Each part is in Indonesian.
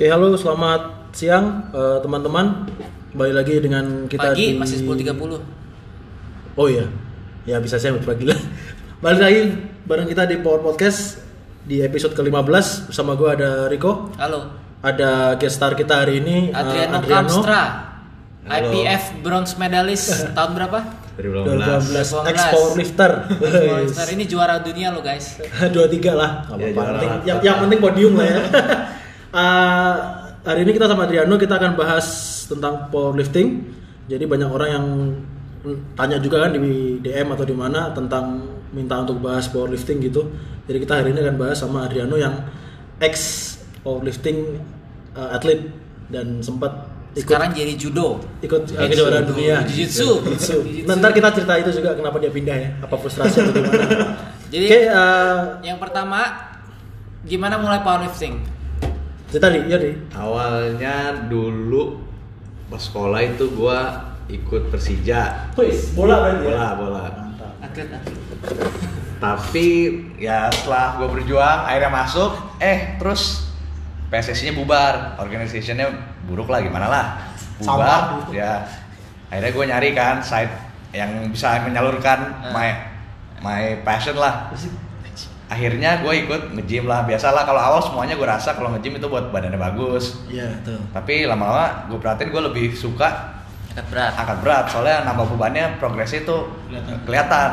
Oke, halo, selamat siang eh, teman-teman. Kembali lagi dengan kita Pagi di masih 10.30 Oh iya. Ya bisa saya pagi lah. Balik lagi bareng kita di Power Podcast di episode ke-15 bersama gue ada Rico, Halo ada guest star kita hari ini eh, Adriano, Kamstra IPF bronze medalist tahun berapa? 2012 ex 2012. powerlifter. Monster ini juara dunia lo guys dua tiga lah nggak Ya, apa-apa. yang, yang penting podium lah ya Eh, hari ini kita sama Adriano kita akan bahas tentang powerlifting jadi banyak orang yang tanya juga kan di DM atau di mana tentang minta untuk bahas powerlifting gitu jadi kita hari ini akan bahas sama Adriano yang ex powerlifting eh, atlet dan sempat ikut Sekarang jadi judo ikut eh, kejuaraan dunia Jiu-jitsu. Jiu-jitsu. Nanti kita cerita itu juga kenapa dia pindah ya apa frustrasi atau gimana Jadi Oke, eh, yang pertama Gimana mulai powerlifting? Cerita nih, nih. Awalnya dulu pas sekolah itu gua ikut Persija. Wis, bola berarti ya? Bola, bola. Mantap. Atlet atlet Tapi ya setelah gua berjuang akhirnya masuk, eh terus PSSI-nya bubar, organisasinya buruk lah gimana lah. Bubar, gitu. ya. Akhirnya gua nyari kan site yang bisa menyalurkan Hmm. my my passion lah. Akhirnya gue ikut nge-gym lah. Biasalah kalau awal semuanya gue rasa kalau nge-gym itu buat badannya bagus. Iya, betul. Tapi lama-lama gue perhatiin gue lebih suka Angkat berat angkat berat soalnya nambah bebannya progresnya itu Kelihatan. kelihatan.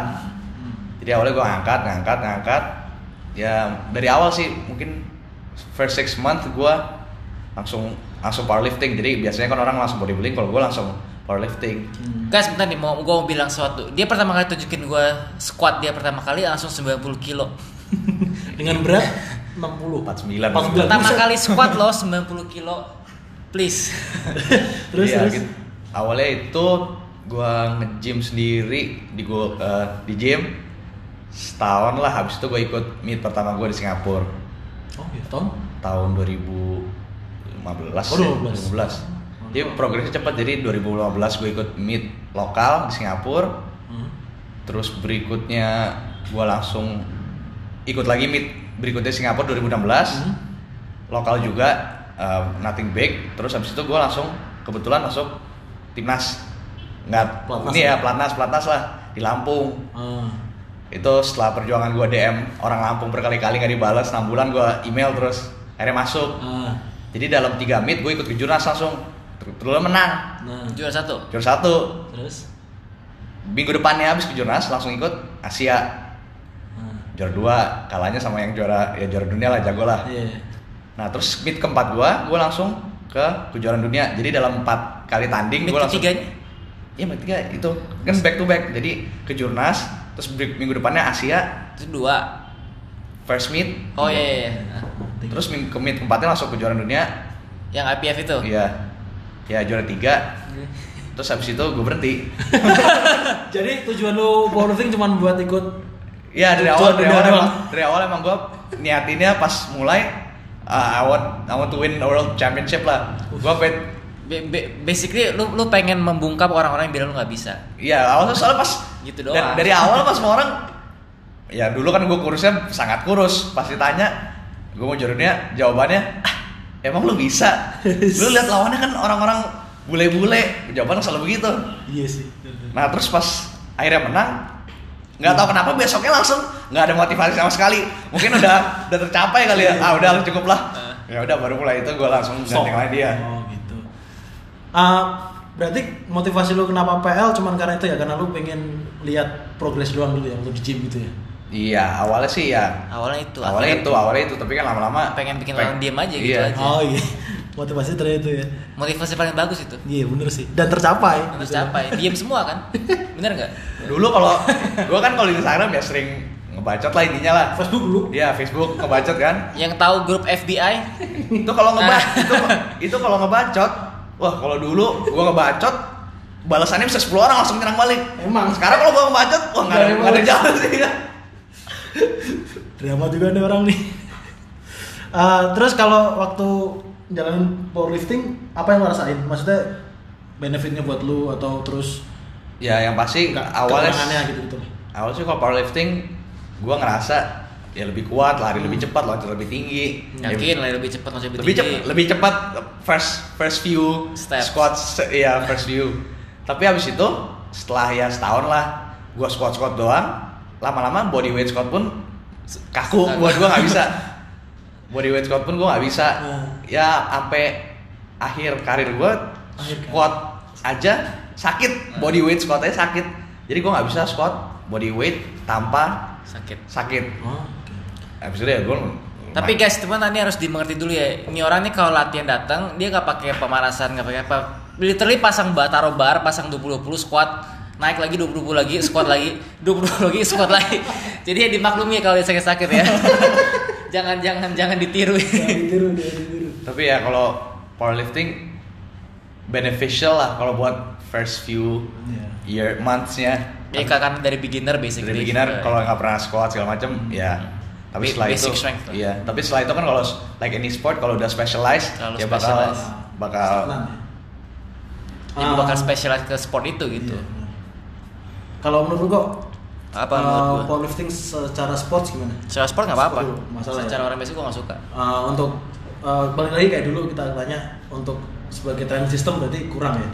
Jadi awalnya gue ngangkat, ngangkat, ngangkat. Ya dari awal sih mungkin first six month gue langsung langsung powerlifting. Jadi biasanya kan orang langsung bodybuilding, kalau gue langsung powerlifting. Guys bentar nih mau gue mau bilang sesuatu Dia pertama kali tunjukin gue squat dia pertama kali langsung 90 kilo Dengan berat 60. 49. 49. Pertama kali squat lo 90 kilo Please Terus Iya, terus. gitu. Awalnya itu gue nge-gym sendiri di gua eh, di gym setahun lah. Habis itu gue ikut meet pertama gue di Singapura Oh, iya, Tom. tahun 2015 Oh, ya, 2015. 2015. Jadi progresnya cepat. Jadi 2015 gue ikut meet lokal di Singapura. Hmm. Terus berikutnya gue langsung ikut lagi meet berikutnya Singapura 2016. Hmm. Lokal juga uh, nothing big. Terus habis itu gue langsung kebetulan masuk timnas. Nggak Pelatnas ini ya? ya pelatnas pelatnas lah di Lampung. Ah. Itu setelah perjuangan gue DM orang Lampung berkali-kali nggak dibalas 6 bulan gue email terus akhirnya masuk. Ah. Jadi dalam tiga meet gue ikut kejurnas langsung. Terus menang Nah, Juara satu juara satu. terus Minggu depannya habis kejurnas langsung ikut Asia. Juara dua kalahnya sama yang juara ya juara dunia lah jago lah. Iya. nah terus meet keempat gua gua langsung ke kejuaraan dunia. Jadi dalam empat kali tanding Meet gua langsung ketiganya? iya meet tiga itu. Kan back to back. Jadi kejurnas terus break- minggu depannya Asia. Itu dua. First meet Oh iya iya, iya. terus minggu ke meet keempatnya langsung kejuaraan dunia. Yang IPF itu? Iya. Ya juara tiga. Terus habis itu gue berhenti. Jadi tujuan lu powerlifting cuma buat ikut Iya dari awal dari awal emang. dari awal emang gue niatinnya pas mulai uh, I want I want to win world championship lah. Gue pengen Ba- ba- Basically lu, lu pengen membungkam orang-orang yang bilang lu nggak bisa. Iya awalnya soalnya pas Gitu dari, doang. dari awal pas semua orang ya dulu kan gue kurusnya sangat kurus. Pas ditanya gue mau dunia jawabannya "Ah, emang lu bisa? Lu lihat lawannya kan orang-orang bule-bule jawabannya selalu begitu. Iya sih. Nah terus pas akhirnya menang, nggak tahu kenapa besoknya langsung nggak ada motivasi sama sekali. Mungkin udah udah tercapai kali ya. Ah udah cukup lah. Ya udah baru mulai itu gue langsung gandeng lagi dia. Oh gitu. Ah, berarti motivasi lu kenapa PL cuman karena itu ya karena lu pengen lihat progres doang dulu ya waktu di gym gitu ya. Iya awalnya sih ya. Awalnya itu Awalnya akhirnya itu awalnya itu tapi kan lama-lama Pengen bikin peng- orang diem aja gitu iya. aja. Oh iya. Motivasi ternyata itu ya. Motivasi paling bagus itu Iya bener sih. Dan tercapai. Terus gitu ya. capai Diem semua kan Bener nggak? Dulu kalau gue kan kalau di Instagram ya sering ngebacot lah intinya lah. Facebook dulu. Iya Facebook ngebacot kan. Yang tahu grup FBI itu kalau ngebacot itu, itu kalau ngebacot wah kalau dulu gua ngebacot balasannya bisa 10 orang langsung nyerang balik Emang. sekarang kalau gua ngebacot wah nggak ada Nggak ada jalan sih ya Drama juga nih orang nih. Ah, terus kalau waktu jalan powerlifting apa yang lo rasain? Maksudnya benefitnya buat lu atau terus ya yang pasti nggak awalnya gitu gitu. awal sih kalau powerlifting gua ngerasa ya lebih kuat, lari lebih cepat, loncat lebih tinggi. Ya, yakin lah lebih cepat masih lebih tinggi. cepat lebih cepat first first few Steps. squat se- ya first few tapi habis itu setelah ya setahun lah gua squat squat doang lama-lama body weight squat pun kaku buat gua nggak bisa body weight squat pun gua nggak bisa Hmm. ya sampai akhir karir Akhir squat aja sakit body weight squat aja sakit jadi gua nggak bisa squat body weight tanpa sakit. sakit Oh, habis itu ya gua Tapi guys, teman tadi harus dimengerti dulu ya. Ini orang nih kalau latihan datang, dia nggak pakai pemanasan, nggak pakai apa. Literally pasang bar, taruh bar, pasang 20 20 squat, naik lagi 20 20 lagi, squat lagi, 20 lagi, squat lagi. Jadi ya dimaklumi ya kalau dia sakit-sakit ya. jangan jangan jangan ditiru. Jangan ditiru, jangan ditiru. Tapi ya kalau powerlifting beneficial lah kalau buat first few Iya. year monthsnya ya kan dari beginner basically. dari beginner kalau nggak pernah squat segala macam ya tapi setelah basic itu strength lah. iya tapi setelah itu kan kalau like any sport kalau udah specialized Terlalu ya bakal specialized. bakal Stagnan ya. Jadi Ah, bakal spesialis ke sport itu gitu. iya, benar. Kalau menurut kok Apa uh, powerlifting secara sports gimana? Secara sport nggak apa-apa. Masalah Secara ya. orang biasa gue nggak suka. Uh, untuk uh, balik lagi kayak dulu kita tanya untuk sebagai training system berarti kurang ya.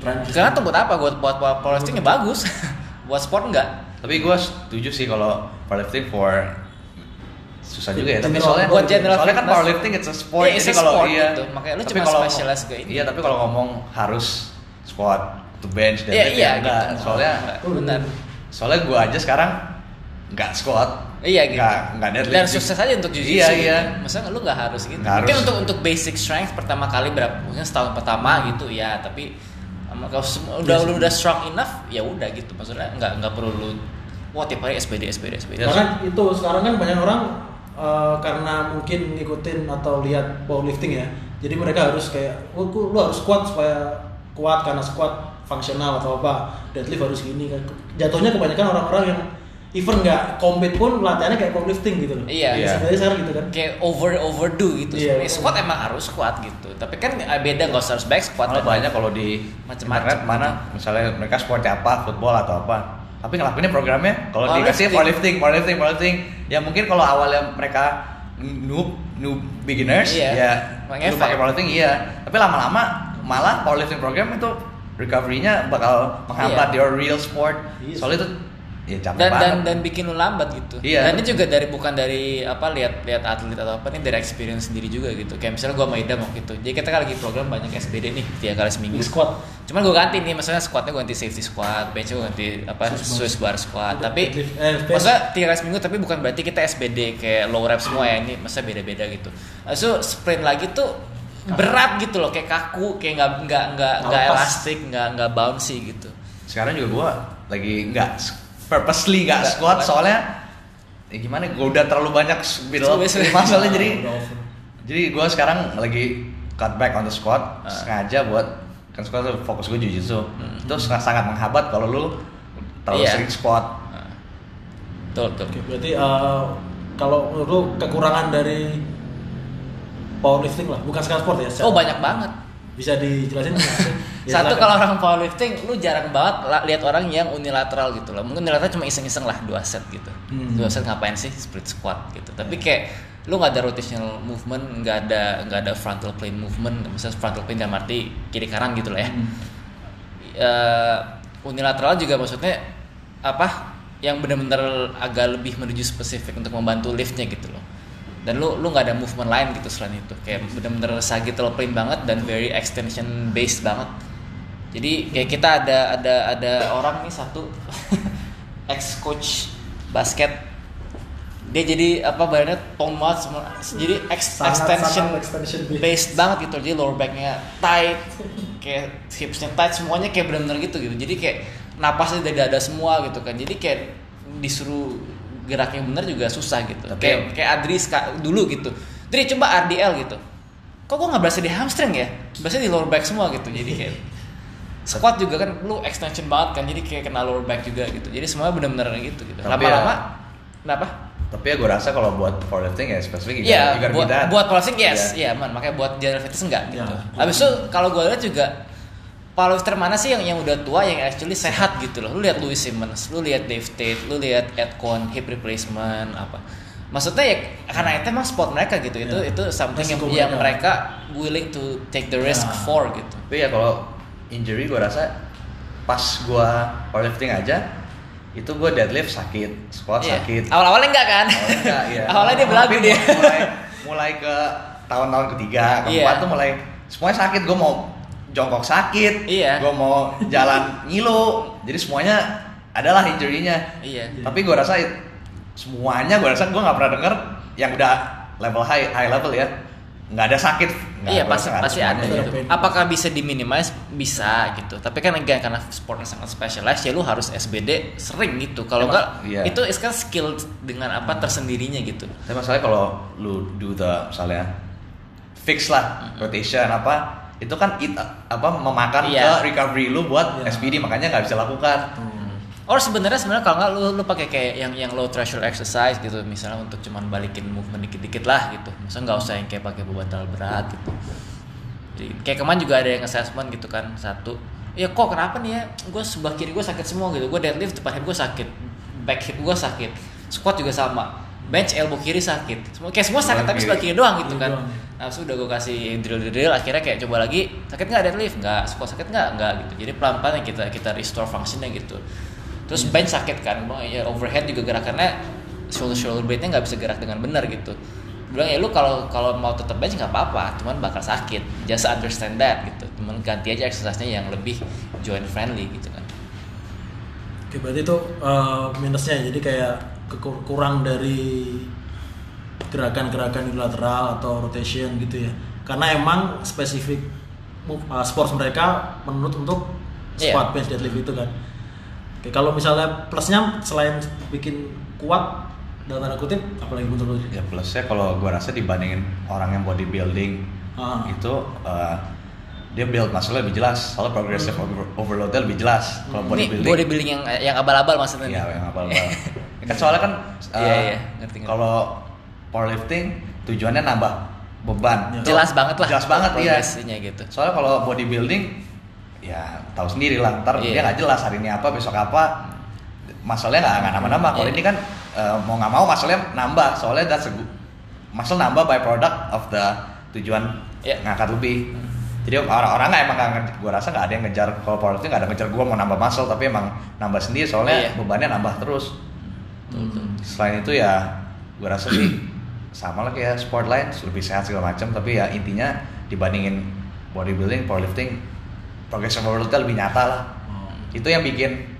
Training system. Karena tuh buat apa? Buat buat, buat powerlifting ya bagus. buat sport enggak. tapi gue setuju sih kalau powerlifting for susah juga ya tapi General- soalnya buat general soalnya kan powerlifting it's a sport Iya, it's jadi kalau sport iya gitu. Makanya lu tapi cuma kalau- specialize ke ini. iya tapi kalau ngomong harus squat to bench dan Iya lift iya ya enggak. gitu. soalnya Oh, benar. Soalnya gue aja sekarang nggak squat Iya gitu. nggak nggak deadlift Dan sukses aja untuk jiu-jitsu. Iya, gitu. iya. Maksudnya lu nggak harus gitu. Nggak Mungkin harus. untuk untuk basic strength pertama kali berapa? Mungkin setahun pertama gitu ya, tapi kalau sem- udah lu udah strong enough ya udah gitu. Maksudnya nggak nggak perlu lu wah tiap hari SPD SPD SPD. Karena itu sekarang kan banyak orang uh, karena mungkin ngikutin atau lihat powerlifting ya. Jadi mereka harus kayak lu, lu lu harus kuat supaya kuat karena squat fungsional atau apa. Deadlift harus gini kan. Jatuhnya kebanyakan orang-orang yang even nggak compete pun latihannya kayak powerlifting gitu loh. Iya. Iya. Sebenarnya sekarang gitu kan. kayak over overdo gitu Iya. sebenarnya squat emang harus squat gitu tapi kan eh, beda nggak harus back squat Malah kan. banyak kalau di internet mana misalnya mereka sportnya apa football atau apa tapi ngelakuinnya programnya kalau dikasih Powerlifting. powerlifting powerlifting powerlifting ya mungkin kalau awalnya mereka noob noob beginners Iya. ya lu pakai powerlifting iya tapi lama-lama malah powerlifting program itu recovery-nya bakal menghambat Iya. your real sport Iya. soalnya itu ya capek dan banget dan dan bikin lu lambat gitu. Iya. Dan ini juga dari bukan dari apa lihat lihat atlet atau apa ini dari experience sendiri juga gitu. Kayak misalnya gua sama Ida waktu itu. Jadi kita kan lagi program banyak SBD nih tiga kali seminggu. Di squat. Cuman gue ganti nih, maksudnya squatnya gue ganti safety squat, bench gue ganti apa Swiss bar. Swiss bar squat. Udah, Tapi eh, maksudnya tiga kali seminggu tapi bukan berarti kita SBD kayak low rep semua ya ini, maksudnya beda-beda gitu. Lalu sprint lagi tuh berat gitu loh, kayak kaku, kayak nggak nggak nggak nggak elastik, nggak nggak bouncy gitu. sekarang juga gua lagi nggak purposely nggak squat soalnya ya gimana gua udah terlalu banyak build up masalahnya jadi jadi gua sekarang lagi cut back on the squat Ah. sengaja buat kan squat fokus gue jujitsu Hmm. itu sangat sangat menghambat kalau lu terlalu Iya. sering squat Nah, Betul, betul. Oke, berarti uh, kalau lu kekurangan dari powerlifting lah, bukan sekarang sport ya? secara- Oh banyak banget. Bisa dijelasin? Ya, Satu silakan. kalau orang powerlifting, lu jarang banget lihat orang yang unilateral gitu loh. Mungkin unilateral cuma iseng-iseng lah dua set gitu. Hmm. Dua set ngapain sih split squat gitu. Tapi kayak lu nggak ada rotational movement, nggak ada nggak ada frontal plane movement. Misalnya frontal plane dalam arti kiri kanan gitu lah ya. Hmm. Eh, unilateral juga maksudnya apa? Yang benar-benar agak lebih menuju spesifik untuk membantu liftnya gitu loh. Dan lu lu nggak ada movement lain gitu selain itu. Kayak benar-benar sagittal plane banget dan very extension based banget. Jadi kayak kita ada ada ada orang nih satu ex coach basket dia jadi apa badannya tone banget semua jadi ex, Sangat- extension sangat extension based. based banget gitu jadi lower backnya tight kayak hipsnya tight semuanya kayak benar-benar gitu gitu jadi kayak napasnya dari dada semua gitu kan jadi kayak disuruh gerak yang benar juga susah gitu. Tapi- kayak kayak Adri ska- dulu gitu. Dri coba RDL gitu. Kok gue nggak berasa di hamstring ya? Berasa di lower back semua gitu. Jadi kayak squat juga kan lu extension banget kan jadi kayak kena lower back juga gitu. Jadi semuanya benar-benar gitu gitu. Lama-lama ya- kenapa? tapi ya gue rasa kalau buat powerlifting ya spesifik Iya, juga buat buat powerlifting yes, Iya. iya man. Makanya buat general fitness enggak gitu. Ya. Habis itu kalau gue lihat juga powerlifter mana sih yang yang udah tua yang actually sehat gitu loh. Lu lihat Louis Simmons, lu lihat Dave Tate, lu lihat Ed Cohn hip replacement apa. maksudnya ya karena itu emang sport mereka gitu itu Ya. itu something yang, Resiko yang mereka. mereka willing to take the risk Ya. for gitu Tapi ya kalau injury gue rasa pas gue powerlifting aja itu gue deadlift sakit, squat Iya. sakit. awal-awalnya enggak kan Awalnya enggak, iya. awalnya dia belagu dia Mulai, mulai ke tahun-tahun ketiga, keempat Iya. tuh mulai semuanya sakit. Gue mau jongkok sakit, Iya. gue mau jalan ngilu. Jadi semuanya adalah injury-nya. iya Tapi gue rasa semuanya gue rasa gue nggak pernah denger yang udah level high high level ya nggak ada sakit. Nggak, iya pasti pasti ada ya. gitu. Apakah bisa diminimize? Bisa gitu. Tapi kan again karena sportnya sangat specialized ya lu harus SBD sering gitu. Kalau enggak iya. itu is kan skill dengan apa tersendirinya gitu. Tapi masalahnya kalau lu do the misalnya fix lah rotation apa itu kan it, apa memakan Iya. ke recovery lu buat Iya. SPD makanya nggak bisa lakukan. Or sebenarnya sebenarnya kalau nggak lu lu pakai kayak yang yang low threshold exercise gitu misalnya untuk cuman balikin movement dikit-dikit lah gitu. Misalnya nggak usah yang kayak pakai beban terlalu berat gitu. Jadi, kayak kemarin juga ada yang assessment gitu kan satu. Ya kok kenapa nih ya? Gue sebelah kiri gue sakit semua gitu. Gue deadlift depan hip gue sakit, back hip gue sakit, squat juga sama. Bench elbow kiri sakit. Semua kayak semua sakit tapi sebelah kiri doang gitu kan. doang. Nah, terus udah gue kasih drill-drill akhirnya kayak coba lagi sakit nggak deadlift? Nggak. Squat sakit nggak? Nggak gitu. Jadi pelan-pelan yang kita kita restore fungsinya gitu. Terus bench sakit kan. Bang ya overhead juga gerakannya shoulder shoulder blade nya nggak bisa gerak dengan benar gitu. Bilang ya lu kalau kalau mau tetap bench nggak apa-apa cuman bakal sakit. Just understand that gitu. Cuman ganti aja exercise-nya yang lebih joint friendly gitu kan. Oke, berarti itu eh, minusnya jadi kayak kurang dari gerakan-gerakan unilateral atau rotation gitu ya. Karena emang spesifik move- eh, sports mereka menurut untuk Iya. squat bench deadlift itu kan. Oke, kalau misalnya plusnya selain bikin kuat dalam tanda kutip apalagi menurut lu? Ya plusnya kalau gua rasa dibandingin orang yang bodybuilding Ah. itu eh, dia build muscle lebih jelas, soalnya progressive over- overloadnya lebih jelas. Kalau ini bodybuilding, bodybuilding yang yang abal-abal maksudnya nih? ya yang apa kan soalnya kan eh, Iya, iya, ngerti, ngerti. kalau powerlifting tujuannya nambah beban. Ya. jelas banget lah Jelas banget, iya. gitu Soalnya kalau bodybuilding ya tahu sendiri lah, ntar Iya. dia nggak jelas hari ini apa, besok apa. Masalahnya nggak nggak nambah-nambah. Kalau Iya. ini kan eh, mau nggak mau masalahnya nambah. Soalnya that's a good, muscle nambah by product of the tujuan Iya. ngangkat lebih. Jadi orang-orang nggak emang nggak gua rasa nggak ada yang ngejar kalau powerlifting nggak ada ngejar gua mau nambah muscle tapi emang nambah sendiri soalnya Iya. bebannya nambah terus. Hmm. Selain itu ya gua rasa sih sama lah kayak sport lain lebih sehat segala macam tapi ya intinya dibandingin bodybuilding, powerlifting progression overloadnya lebih nyata lah. Oh. Itu yang bikin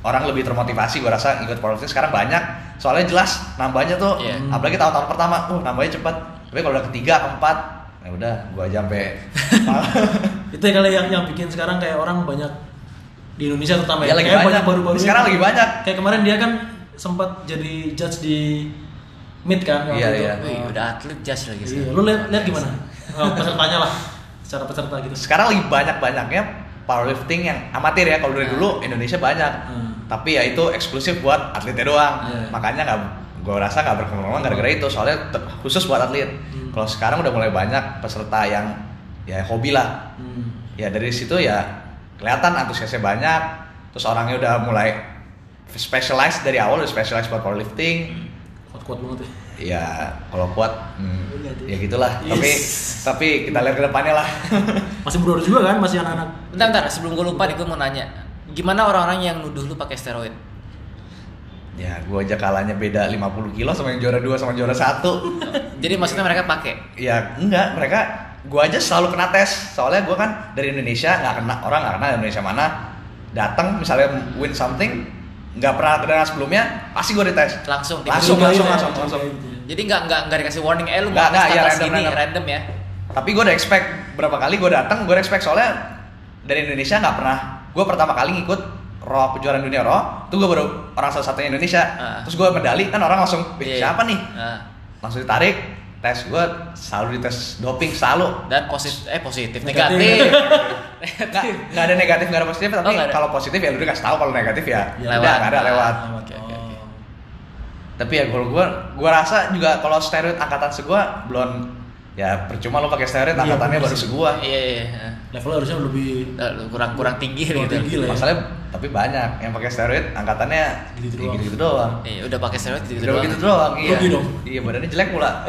orang lebih termotivasi gua rasa ikut powerlifting sekarang banyak soalnya jelas nambahnya tuh Iya. apalagi tahun-tahun pertama uh nambahnya cepet tapi kalau udah ketiga keempat ya udah gua aja sampai Itu ya kali yang yang bikin sekarang kayak orang banyak di Indonesia terutama Iya, lagi Kayak banyak. baru-baru Sekarang lagi banyak. Kayak kemarin dia kan sempat jadi judge di mid kan waktu Iya, itu. iya. Wih, udah atlet jas lagi Iya, sekarang. lu lihat lihat gimana? Oh, pesertanya lah. Secara peserta gitu. sekarang lagi banyak-banyaknya powerlifting yang amatir ya kalau dari Nah. dulu Indonesia banyak Hmm. tapi ya itu eksklusif buat atletnya doang Iya. makanya nggak gue rasa nggak berkembang gara-gara itu soalnya khusus buat atlet Hmm. kalau sekarang udah mulai banyak peserta yang ya hobi lah Hmm. ya dari situ ya kelihatan antusiasnya banyak terus orangnya udah mulai specialized dari awal udah specialized buat powerlifting Kuat-kuat banget ya. ya kalau kuat hmm, Lihat ya. ya gitulah tapi Yes. tapi kita lihat ke depannya lah Masih muda juga kan, masih anak-anak. Bentar, bentar, sebelum gue lupa nih gue mau nanya Gimana orang-orang yang nuduh lu pakai steroid? Ya, gua aja kalahnya beda 50 kilo sama yang juara 2 sama juara 1. Jadi maksudnya mereka pakai? ya, enggak, mereka gua aja selalu kena tes. Soalnya gua kan dari Indonesia, nggak kena orang nggak kenal Indonesia mana. Datang misalnya win something, nggak pernah kena sebelumnya, pasti gua dites. Langsung. Langsung, langsung, ya, langsung, langsung. ya. Jadi nggak nggak nggak dikasih warning eh lu Nggak, mau nggak, tes ya, random, sini random. random ya. Tapi gua udah expect berapa kali gua datang, gua udah expect soalnya dari Indonesia nggak pernah. Gua pertama kali ngikut Raw kejuaraan dunia Raw, itu gua baru orang salah satunya Indonesia. Ah. Terus gua medali kan orang langsung, "Wih, Iya. siapa nih? Nah, langsung ditarik tes gue selalu dites doping selalu dan positif eh positif Negatif. negatif. nggak nggak ada negatif nggak ada positif tapi Oh, kalau positif ya lu dikasih tahu kalau negatif ya Ya, lewat. nggak ada lewat Oke, oke, oke. tapi ya kalau gue gue rasa juga kalau steroid angkatan segua belum ya percuma lo pakai steroid Iya, angkatannya baru sih. segua Iya, iya. Levelnya harusnya lebih kurang kurang tinggi Kurang gitu. tinggi lah ya. masalahnya tapi banyak yang pakai steroid angkatannya Gitu ya doang. gitu, doang Iya, udah pakai steroid gitu, udah doang. gitu doang iya Rugi dong. iya badannya jelek pula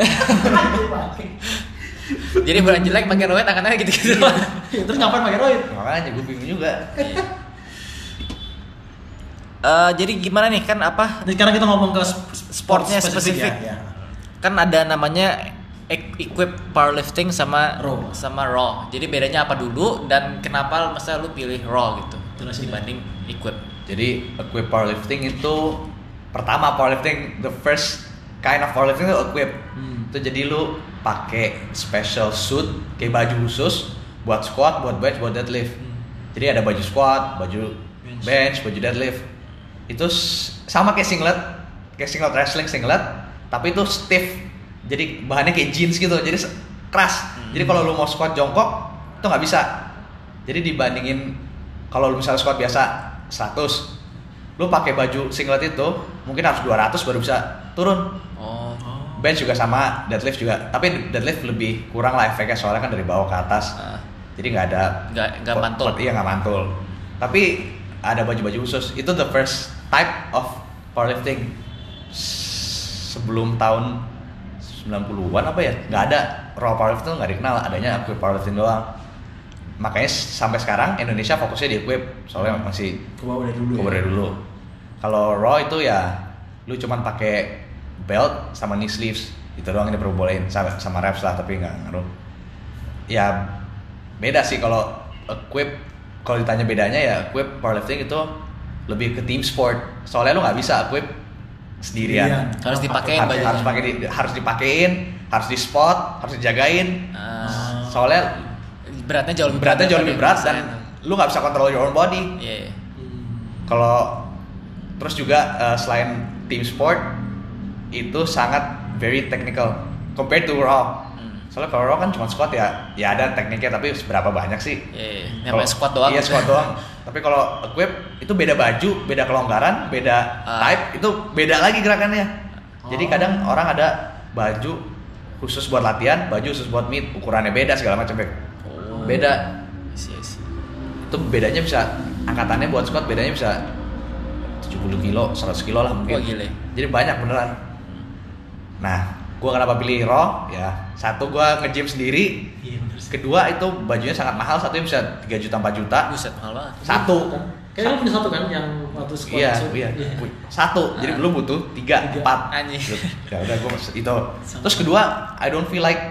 Jadi bulan jelek pakai roid angkatannya gitu-gitu doang. Terus ngapain pakai roid? makanya gue bingung juga Eh, jadi gimana nih kan apa sekarang kita ngomong ke sp- sport Sportnya spesifik, spesifik. ya. ya. kan ada namanya equip powerlifting sama Raw. sama raw. Jadi bedanya apa dulu dan kenapa masa lu pilih raw gitu Jelasin dibanding equip. jadi equip powerlifting itu pertama powerlifting the first kind of powerlifting itu equip Hmm. itu jadi lu pakai special suit kayak baju khusus buat squat buat bench buat deadlift Hmm. jadi ada baju squat baju Bench. bench, baju deadlift itu sama kayak singlet kayak singlet wrestling singlet tapi itu stiff jadi bahannya kayak jeans gitu jadi keras. Jadi kalau lu mau squat jongkok itu nggak bisa. Jadi dibandingin kalau lu misalnya squat biasa 100 lu pakai baju singlet itu mungkin harus 200 baru bisa turun. Oh. Bench juga sama deadlift juga. Tapi deadlift lebih kurang lah efeknya soalnya kan dari bawah ke atas. Ah. jadi nggak ada Nggak- nggak mantul. iya nggak mantul. Tapi ada baju-baju khusus. Itu the first type of powerlifting. Sebelum tahun 90-an apa ya nggak ada raw powerlifting tuh nggak dikenal adanya equip powerlifting doang makanya sampai sekarang Indonesia fokusnya di equip soalnya masih Ke bawah dari dulu. cover ya. dari dulu. Kalau raw itu ya lu cuman pakai belt sama knee sleeves itu doang yang diperbolehin sama, sama reps lah tapi nggak ngaruh. Ya beda sih kalau equip kalau ditanya bedanya ya equip powerlifting itu lebih ke team sport. Soalnya lu nggak bisa equip sendirian. Sendirian. Harus dipakein harus, bajunya. harus pakai di, harus dipakein, harus di spot, harus dijagain. Ah, Soalnya beratnya jauh lebih beratnya jauh lebih berat dan biasanya. lu nggak bisa kontrol your own body. Iya. iya. Hmm. Kalau terus juga eh, selain team sport itu sangat very technical compared to raw. Hmm. Soalnya kalau raw kan cuma squat ya, ya ada tekniknya tapi seberapa banyak sih? Iya. Kalau- Namanya squat doang. Iya squat doang. tapi kalau equip itu beda baju, beda kelonggaran, beda Ah. type, itu beda lagi gerakannya. Jadi Oh. kadang orang ada baju khusus buat latihan, baju khusus buat meet, ukurannya beda segala macam. Oh. Beda. Iya, iya. Itu bedanya bisa angkatannya buat squat bedanya bisa 70 kilo, 100 kilo lah mungkin. Wah, gile. Jadi banyak beneran. Nah, gua kenapa pilih raw? Ya, satu gua nge-gym sendiri, Iya. Kedua itu bajunya sangat mahal, satunya bisa 3 juta 4 juta. Buset mahal banget. Satu. Kan? Kayaknya lu punya satu kan yang waktu squad Iya, masuk? iya. Satu. Jadi Ah. lu butuh tiga, Tiga. empat. Anjing. Ya udah gua itu. Terus kedua, I don't feel like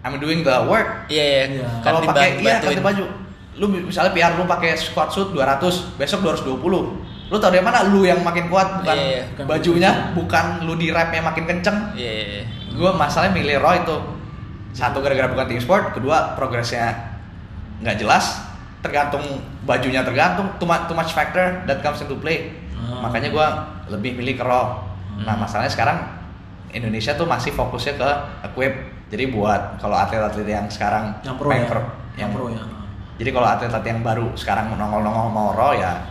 I'm doing the work. Iya, iya. Iya. Kan Kalau pakai iya ganti baju. Lu misalnya PR lu pakai squat suit 200, besok 220. Lu tau dari mana lu yang makin kuat bukan Iya, iya. Bukan bajunya, bajunya. bukan lu di rapnya makin kenceng. Iya, iya, iya. Gue masalahnya milih raw itu. Satu gara-gara bukan team sport, kedua progresnya nggak jelas, tergantung bajunya tergantung, too much, too much factor that comes into play. Ah. Makanya gue lebih milih ke raw. Nah Hmm. masalahnya sekarang Indonesia tuh masih fokusnya ke equip. Jadi buat kalau atlet-atlet yang sekarang Yang pro pengen ya. pro- Yang pro ya. jadi kalau atlet-atlet yang baru sekarang nongol-nongol mau raw ya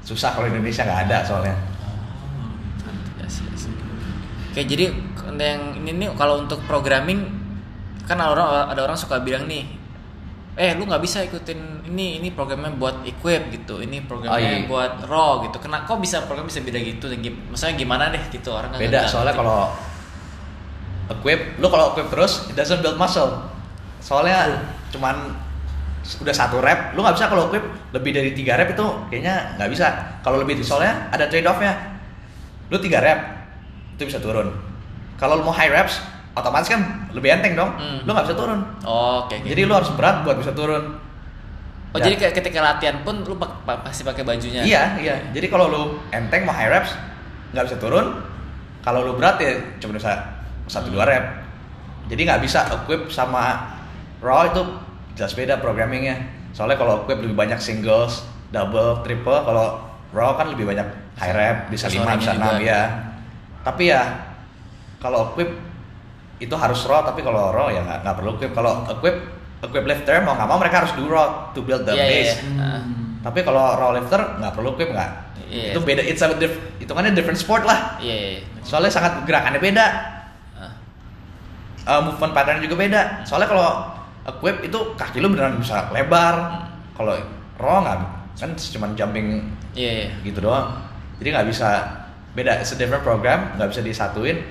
susah kalau Indonesia nggak ada soalnya. Yes, yes. Oke, jadi yang ini nih kalau untuk programming kan ada orang ada orang suka bilang nih, eh lu nggak bisa ikutin ini ini programnya buat equip gitu, ini programnya Oh, iya. buat raw gitu. Kenapa kok bisa program bisa beda gitu? Maksudnya gimana deh gitu orang nggak Beda soalnya kalau equip, lu kalau equip terus it doesn't build muscle. Soalnya cuman udah satu rep, lu nggak bisa kalau equip lebih dari tiga rep itu kayaknya nggak bisa. Kalau lebih soalnya ada trade offnya. Lu tiga rep itu bisa turun. Kalau lu mau high reps, otomatis kan lebih enteng dong. Hmm. Lu nggak bisa turun. Oh, oke. oke. Jadi lu harus berat buat bisa turun. Oh, Ya. jadi kayak ketika latihan pun lu pasti pakai bajunya. Iya, iya. Jadi kalau lu enteng mau high reps nggak bisa turun. Kalau lu berat ya cuma bisa satu dua rep. Jadi nggak bisa equip sama raw itu jelas beda programmingnya. Soalnya kalau equip lebih banyak singles, double, triple. Kalau raw kan lebih banyak high rep, bisa lima, bisa enam ya. Tapi ya kalau equip itu harus raw. Tapi kalau raw ya nggak nggak perlu equip. Kalau equip equip lifter mau nggak mau mereka harus do raw to build the Iya, iya, base. iya. Ah. Hmm. Tapi kalau raw lifter nggak perlu equip nggak. Iya. Itu beda. It's a diff, hitungannya different sport lah. Iya. iya. Soalnya sangat gerakannya beda. Uh, movement pattern juga beda. Soalnya kalau equip itu kaki lu beneran bisa lebar. Kalau raw nggak kan cuma jumping Iya, iya. gitu doang. Jadi nggak bisa beda. It's a different program, nggak bisa disatuin.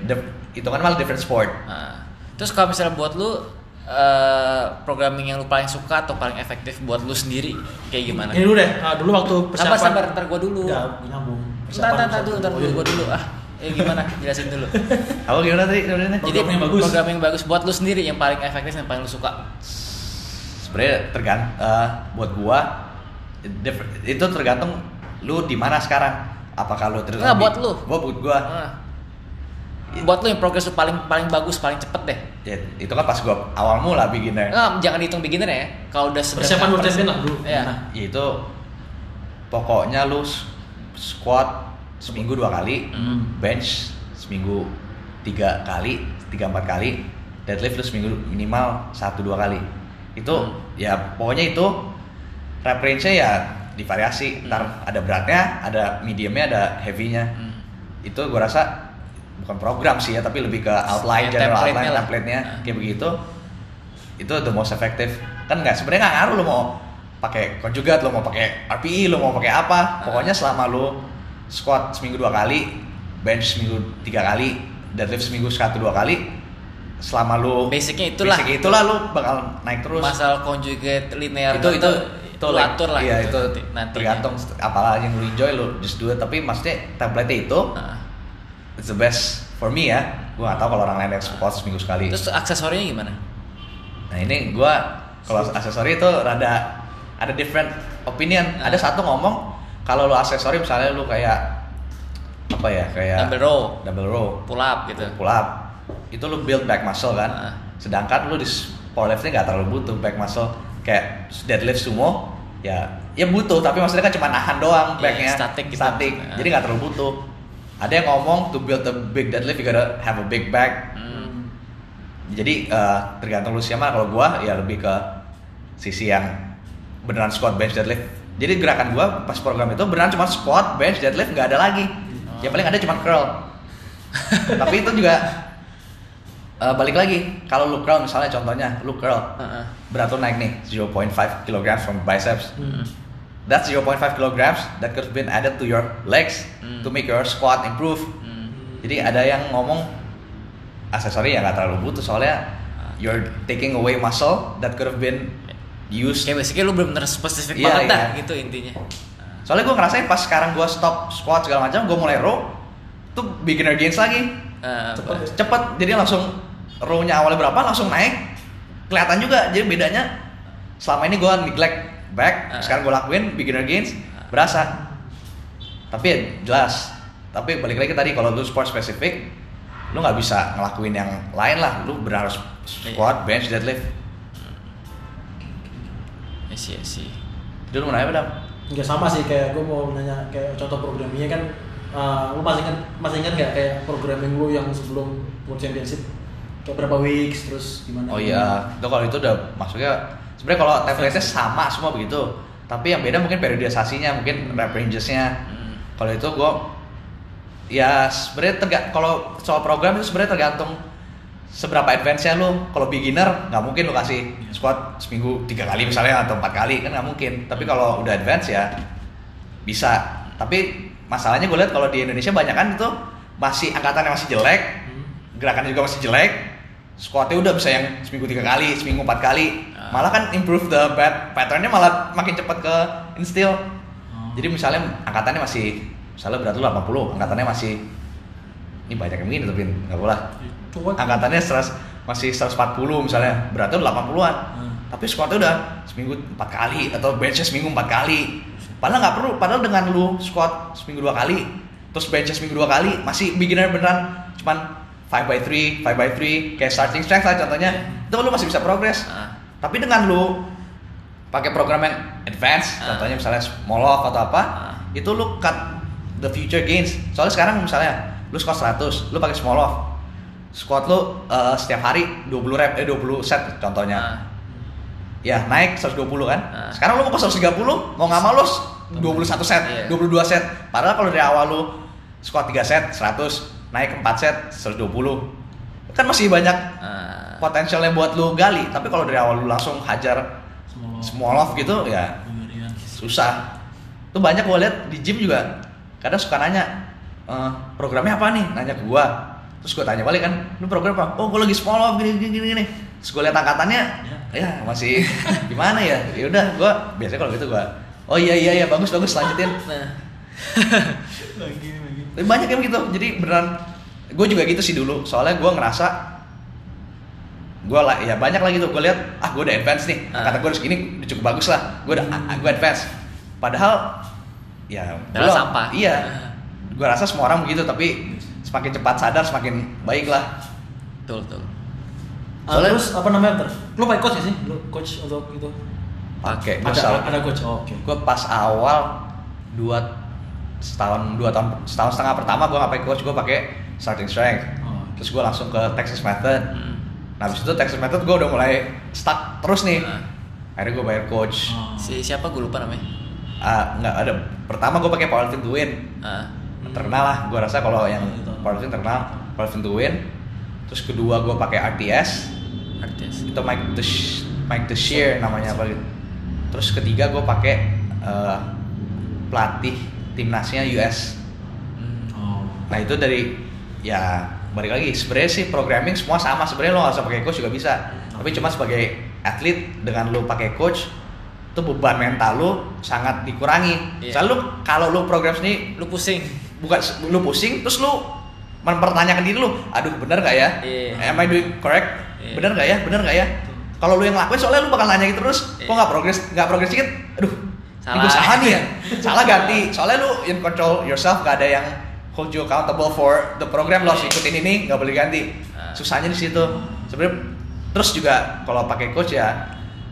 Itu kan malah different sport. Nah, terus kalau misalnya buat lu eh, programming yang lu paling suka atau paling efektif buat lu sendiri kayak gimana? Ini dulu deh. Ah, dulu waktu persiapan. Sabar sabar ntar gua dulu. Enggak, nyambung. Ntar ntar ntar dulu ntar dulu gua dulu ah. Eh gimana? Jelasin dulu. Apa gimana tadi? Jadi Programming yang bagus. programming yang bagus buat lu sendiri yang paling efektif yang paling lu suka. sebenarnya tergantung buat gua itu tergantung lu di mana sekarang apakah lu terus Nggak, buat lu. gua buat gua Ah. Buat lu yang progres lu paling paling bagus, paling cepet deh. ya, itu kan pas gua awal mula beginner Nggak, jangan dihitung beginner ya. Kalau udah Persiapan World persen- Champion lah dulu. Iya. Nah, ya itu pokoknya lu squat seminggu dua kali Hmm. bench seminggu tiga kali tiga empat kali deadlift lu seminggu minimal satu dua kali itu Hmm. ya pokoknya itu rep range nya ya divariasi. Ntar ada beratnya ada mediumnya ada heavy-nya. Hmm. itu gua rasa bukan program sih ya tapi lebih ke outline Ya, general outline lah. template-nya. Ah. kayak begitu itu the most effective. Kan nggak sebenarnya nggak ngaruh lo mau pakai conjugate lo mau pakai RPE lo mau pakai apa. Pokoknya selama lo squat seminggu dua kali bench seminggu tiga kali deadlift seminggu satu dua kali selama lo Basicnya itulah. basic itulah lo bakal naik terus. Masalah conjugate linear itu itu itu lu atur lah. iya gitu itu nanti- tergantung apalah yang lo enjoy lo just do it. Tapi maksudnya template itu Nah. it's the best for me ya. Gue gak tahu kalau orang lain yang squat seminggu sekali. Terus aksesorinya gimana? nah ini gue kalau aksesori itu rada ada different opinion. Ah. ada satu ngomong kalau lo aksesori misalnya lo kayak apa ya kayak Dumbbell row, double row. Pull up gitu. pull up. Itu lo build back muscle kan. Ah. sedangkan lo di powerlifting nggak terlalu butuh back muscle kayak deadlift sumo ya ya butuh tapi maksudnya kan cuma nahan doang Iya, backnya. static gitu. static jadi nggak terlalu butuh. Ada yang ngomong to build a big deadlift you gotta have a big back. Hmm. jadi eh, tergantung lu siapa. Kalau gua ya lebih ke sisi yang beneran squat bench deadlift. Jadi gerakan gua pas program itu beneran cuma squat bench deadlift nggak ada lagi. Oh. yang paling ada cuma curl. Tapi itu juga eh, balik lagi kalau lu curl misalnya contohnya lu curl Heeh. berat lu naik nih 0.5 kg from biceps Hmm. that's 0.5 kilograms that could have been added to your legs Hmm. to make your squat improve Hmm. jadi ada yang ngomong aksesori ya nggak terlalu butuh soalnya you're taking away muscle that could have been used. Kayak basically lu bener-bener spesifik Iya, banget dah iya. gitu intinya. Soalnya gue ngerasain pas sekarang gue stop squat segala macam, gue mulai row, tuh beginner gains lagi, Eh, Cepet ya? cepet. Jadi langsung row-nya awalnya berapa langsung naik, kelihatan juga. Jadi bedanya selama ini gue neglect back, Ah. sekarang gue lakuin beginner gains, berasa. Tapi ya jelas. Tapi balik lagi tadi kalau lu sport spesifik, lu nggak bisa ngelakuin yang lain lah. Lu benar harus squat, bench, deadlift. I see, I see. Dulu mau nanya apa Dam? Enggak sama sih kayak gue mau nanya kayak contoh programmingnya kan uh, lu masih ingat masih ingat nggak kayak programming lu yang sebelum World Championship kayak berapa weeks terus gimana? Oh iya, itu kalau itu udah maksudnya sebenarnya kalau template-nya sama semua begitu. Tapi yang beda mungkin periodisasinya, mungkin rep ranges-nya. Hmm. Kalau itu gue ya sebenarnya terga kalau soal program itu sebenarnya tergantung seberapa advance-nya lu. Kalau beginner nggak mungkin lu kasih squat seminggu tiga kali misalnya atau empat kali kan nggak mungkin. Tapi kalau udah advance ya bisa. Tapi masalahnya gue lihat kalau di Indonesia banyak kan itu masih angkatannya masih jelek, Hmm. gerakannya juga masih jelek, squatnya udah bisa yang seminggu tiga kali, seminggu empat kali, Ah. malah kan improve the bad patternnya malah makin cepat ke instill. Oh. Jadi misalnya angkatannya masih, misalnya berat lu 80, angkatannya masih, ini banyak yang begini tapi nggak boleh. Angkatannya 100, masih 140 misalnya, beratnya udah 80-an, Hmm. tapi squatnya udah seminggu empat kali atau benchnya seminggu empat kali. Padahal nggak perlu, padahal dengan lu squat seminggu dua kali, terus benchnya seminggu dua kali, masih beginner beneran, cuman 5 by 3, 5 by 3, kayak starting strength lah contohnya, itu lu masih bisa progress. Ah. Tapi dengan lu pakai program yang advance, Ah. contohnya misalnya small off atau apa, Ah. itu lu cut the future gains. Soalnya sekarang misalnya lu squat 100, lu pakai small off. Squat lu eh, setiap hari 20 rep eh 20 set contohnya. Ah. Ya, naik 120 kan. Ah. Sekarang lu mau ke 130, mau nggak mau lu 21 set, Iya. 22 set. Padahal kalau dari awal lu squat 3 set 100, naik 4 set 120. Kan masih banyak Ah. potensialnya buat lu gali. Tapi kalau dari awal lu langsung hajar Semua small off gitu ya susah. Tuh banyak gue lihat di gym juga. Kadang suka nanya "Eh, programnya apa nih? Nanya ke gua. Terus gue tanya balik kan ini program apa? Oh gue lagi small off gini gini gini, gini. terus gue lihat angkatannya ya. Masih gimana ya? Ya udah gue biasanya kalau gitu gue oh iya iya iya bagus bagus lanjutin. Nah, lagi. Tapi banyak yang gitu jadi beneran gue juga gitu sih dulu soalnya gue ngerasa gue lah ya banyak lagi tuh gue lihat ah gue udah advance nih Ah. kata gue udah segini udah cukup bagus lah gue udah ah, gue advance padahal ya belum. sampah. iya gue rasa semua orang begitu tapi semakin cepat sadar semakin baik lah betul betul. Ah, Soalnya- terus apa namanya ntar? Lu pakai coach ya sih? Lu coach untuk itu? pakai Ada, ada coach. Oh, Oke. gue pas awal dua setahun dua tahun setahun setengah pertama gue nggak pakai coach gue pakai starting strength. Oh, terus gue langsung ke Texas Method. Hmm. nah habis itu Texas Method gue udah mulai stuck terus nih. Ah. akhirnya gue bayar coach. Oh. Si siapa? Gue lupa namanya. Ah, nggak ada. Pertama gue pakai powerlifting to win Ah, terkenal lah gue rasa kalau yang powerlifting terkenal powerlifting to win terus kedua gue pakai RTS artis. itu Mike the Mike the Shear namanya apa gitu terus ketiga gue pakai eh, pelatih timnasnya US Hmm. Oh. nah itu dari ya balik lagi sebenarnya sih programming semua sama sebenarnya lo nggak usah pakai coach juga bisa tapi cuma sebagai atlet dengan lo pakai coach itu beban mental lo sangat dikurangi Iya. soalnya lo kalau lo program sendiri Lu pusing. bukan lu pusing terus lu mempertanyakan diri lu aduh bener gak ya Iya. am I doing correct Iya. bener gak ya bener gak ya kalau lu yang lakuin soalnya lu bakal nanya gitu terus kok Iya. nggak progres nggak progres dikit aduh Salah. salah salah nih ya? Salah ganti. Soalnya lu in control yourself gak ada yang hold you accountable for the program lo harus Iya. ikutin ini nggak boleh ganti. Ah. susahnya di situ. Sebenarnya terus juga kalau pakai coach ya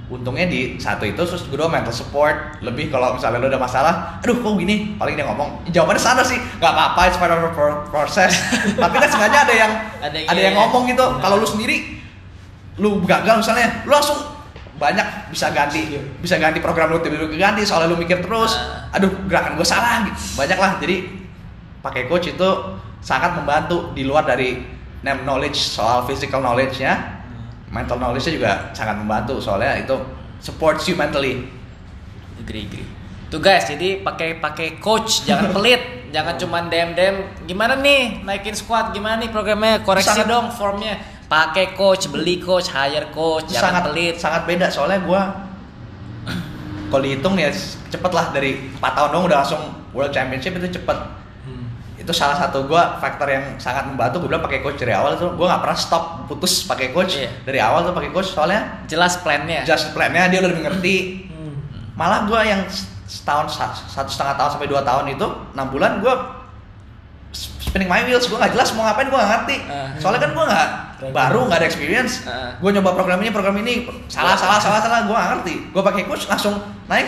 untungnya di satu itu terus kedua mental support. Lebih kalau misalnya lo ada masalah aduh kok gini? Paling dia ngomong jawabannya sana sih nggak apa-apa it's part of the pro- process. Tapi kan sengaja ada yang Ada yang ada iya, yang iya. ngomong gitu. Kalau lu sendiri lu gagal misalnya lu langsung banyak bisa ganti bisa ganti program lu tiba-tiba ganti soalnya lu mikir terus Ah. aduh gerakan gue salah gitu banyak lah jadi pakai coach itu sangat membantu di luar dari name knowledge soal physical knowledge-nya mental knowledge-nya juga sangat membantu soalnya itu supports you mentally Agree, agree. Tuh guys, jadi pakai pakai coach, jangan pelit, jangan cuman dem dem. Gimana nih naikin squat? Gimana nih programnya? Koreksi Sangat- dong formnya. Pakai coach, beli coach, hire coach, Itu jangan sangat pelit. sangat beda soalnya gue kalau dihitung ya cepet lah dari 4 tahun dong udah langsung world championship itu cepet Hmm. itu salah satu gua faktor yang sangat membantu gue bilang pakai coach dari awal tuh gue nggak pernah stop putus pakai coach Iya. dari awal tuh pakai coach soalnya Jelas plannya. just plan-nya dia udah lebih ngerti Hmm. malah gue yang setahun sa- satu setengah tahun sampai dua tahun itu enam bulan gue spinning my wheels gue nggak jelas mau ngapain gue nggak ngerti Ah. soalnya kan gue nggak baru nggak ada experience Ah. gue nyoba program ini program ini salah salah salah salah gue nggak ngerti gue pakai coach langsung naik